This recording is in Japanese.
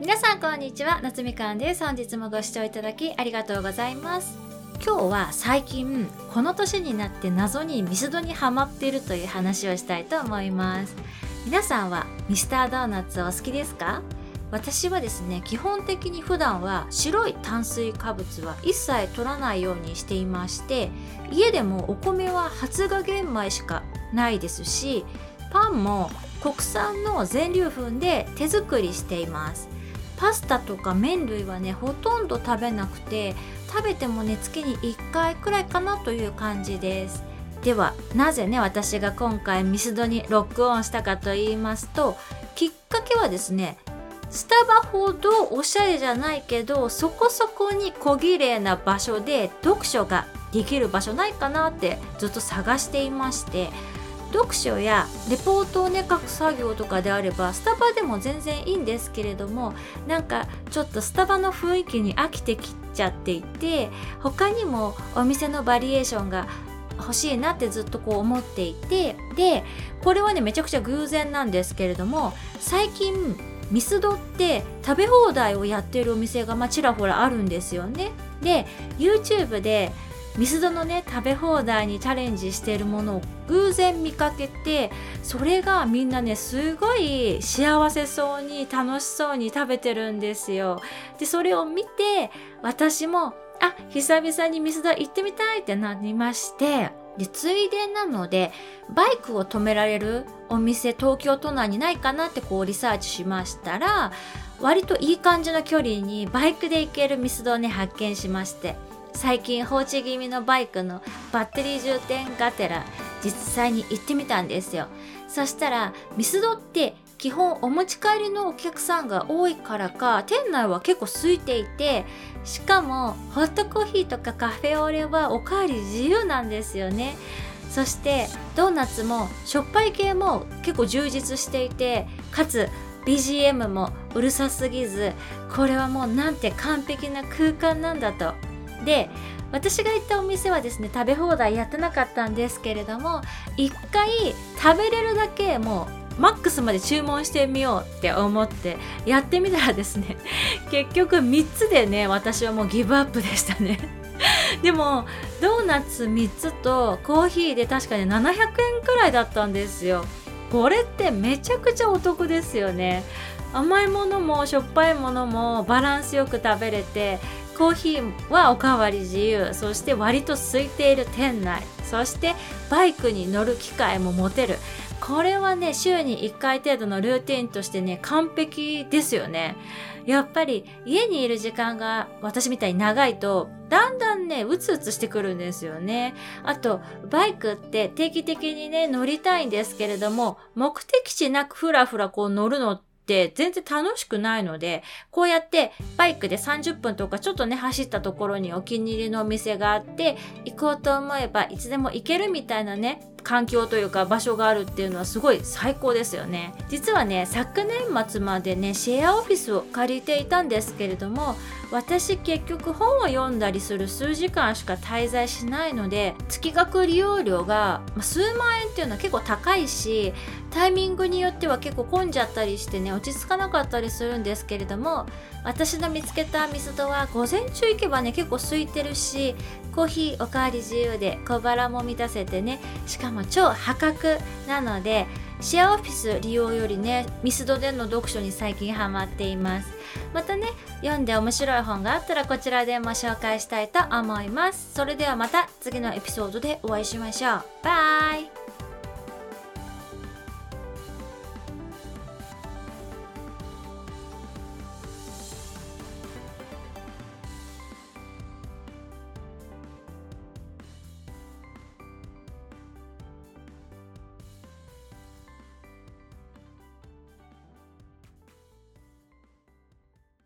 皆さんこんにちは夏みかんです。本日もご視聴いただきありがとうございます。今日は最近この年になって謎にミスドにハマっているという話をしたいと思います。皆さんはミスタードーナツお好きですか？私はですね基本的に普段は白い炭水化物は一切取らないようにしていまして家でもお米は発芽玄米しかないですしパンも国産の全粒粉で手作りしています。パスタとか麺類はねほとんど食べなくて食べてもね月に1回くらいかなという感じです。ではなぜね私が今回ミスドにロックオンしたかと言いますときっかけはですねスタバほどおしゃれじゃないけどそこそこに小綺麗な場所で読書ができる場所ないかなってずっと探していまして読書やレポートをね書く作業とかであればスタバでも全然いいんですけれどもなんかちょっとスタバの雰囲気に飽きてきちゃっていて他にもお店のバリエーションが欲しいなってずっとこう思っていてでこれはねめちゃくちゃ偶然なんですけれども最近ミスドって食べ放題をやってるお店がまあちらほらあるんですよね。で YouTube でミスドのね食べ放題にチャレンジしているものを偶然見かけてそれがみんなねすごい幸せそうに楽しそうに食べてるんですよ。でそれを見て私もあ久々にミスド行ってみたいってなりましてでついでなのでバイクを止められるお店東京都内にないかなってこうリサーチしましたら割といい感じの距離にバイクで行けるミスドをね発見しまして最近放置気味のバイクのバッテリー充填がてら実際に行ってみたんですよ。そしたらミスドって基本お持ち帰りのお客さんが多いからか店内は結構空いていてしかもホットコーヒーとかカフェオレはおかわり自由なんですよね。そしてドーナツもしょっぱい系も結構充実していてかつ BGM もうるさすぎずこれはもうなんて完璧な空間なんだと。で私が行ったお店はですね食べ放題やってなかったんですけれども一回食べれるだけもうマックスまで注文してみようって思ってやってみたらですね 結局3つでね私はもうギブアップでしたね。でもドーナツ3つとコーヒーで確かに700円くらいだったんですよ。これってめちゃくちゃお得ですよね。甘いものもしょっぱいものもバランスよく食べれてコーヒーはおかわり自由。そして割と空いている店内。そしてバイクに乗る機会も持てる。これはね週に1回程度のルーティンとしてね完璧ですよね。やっぱり家にいる時間が私みたいに長いとだんだんねうつうつしてくるんですよね。あとバイクって定期的にね乗りたいんですけれども目的地なくふらふらこう乗るのってって全然楽しくないので、こうやってバイクで30分とかちょっとね、走ったところにお気に入りのお店があって、行こうと思えばいつでも行けるみたいなね、環境というか場所があるっていうのはすごい最高ですよね。実はね昨年末までねシェアオフィスを借りていたんですけれども私結局本を読んだりする数時間しか滞在しないので月額利用料が数万円っていうのは結構高いしタイミングによっては結構混んじゃったりしてね落ち着かなかったりするんですけれども私の見つけたミスドは午前中行けばね結構空いてるしコーヒーおかわり自由で小腹も満たせてねしかも超破格なのでシェアオフィス利用よりねミスドでの読書に最近ハマっています。またね読んで面白い本があったらこちらでも紹介したいと思います。それではまた次のエピソードでお会いしましょう。バイ。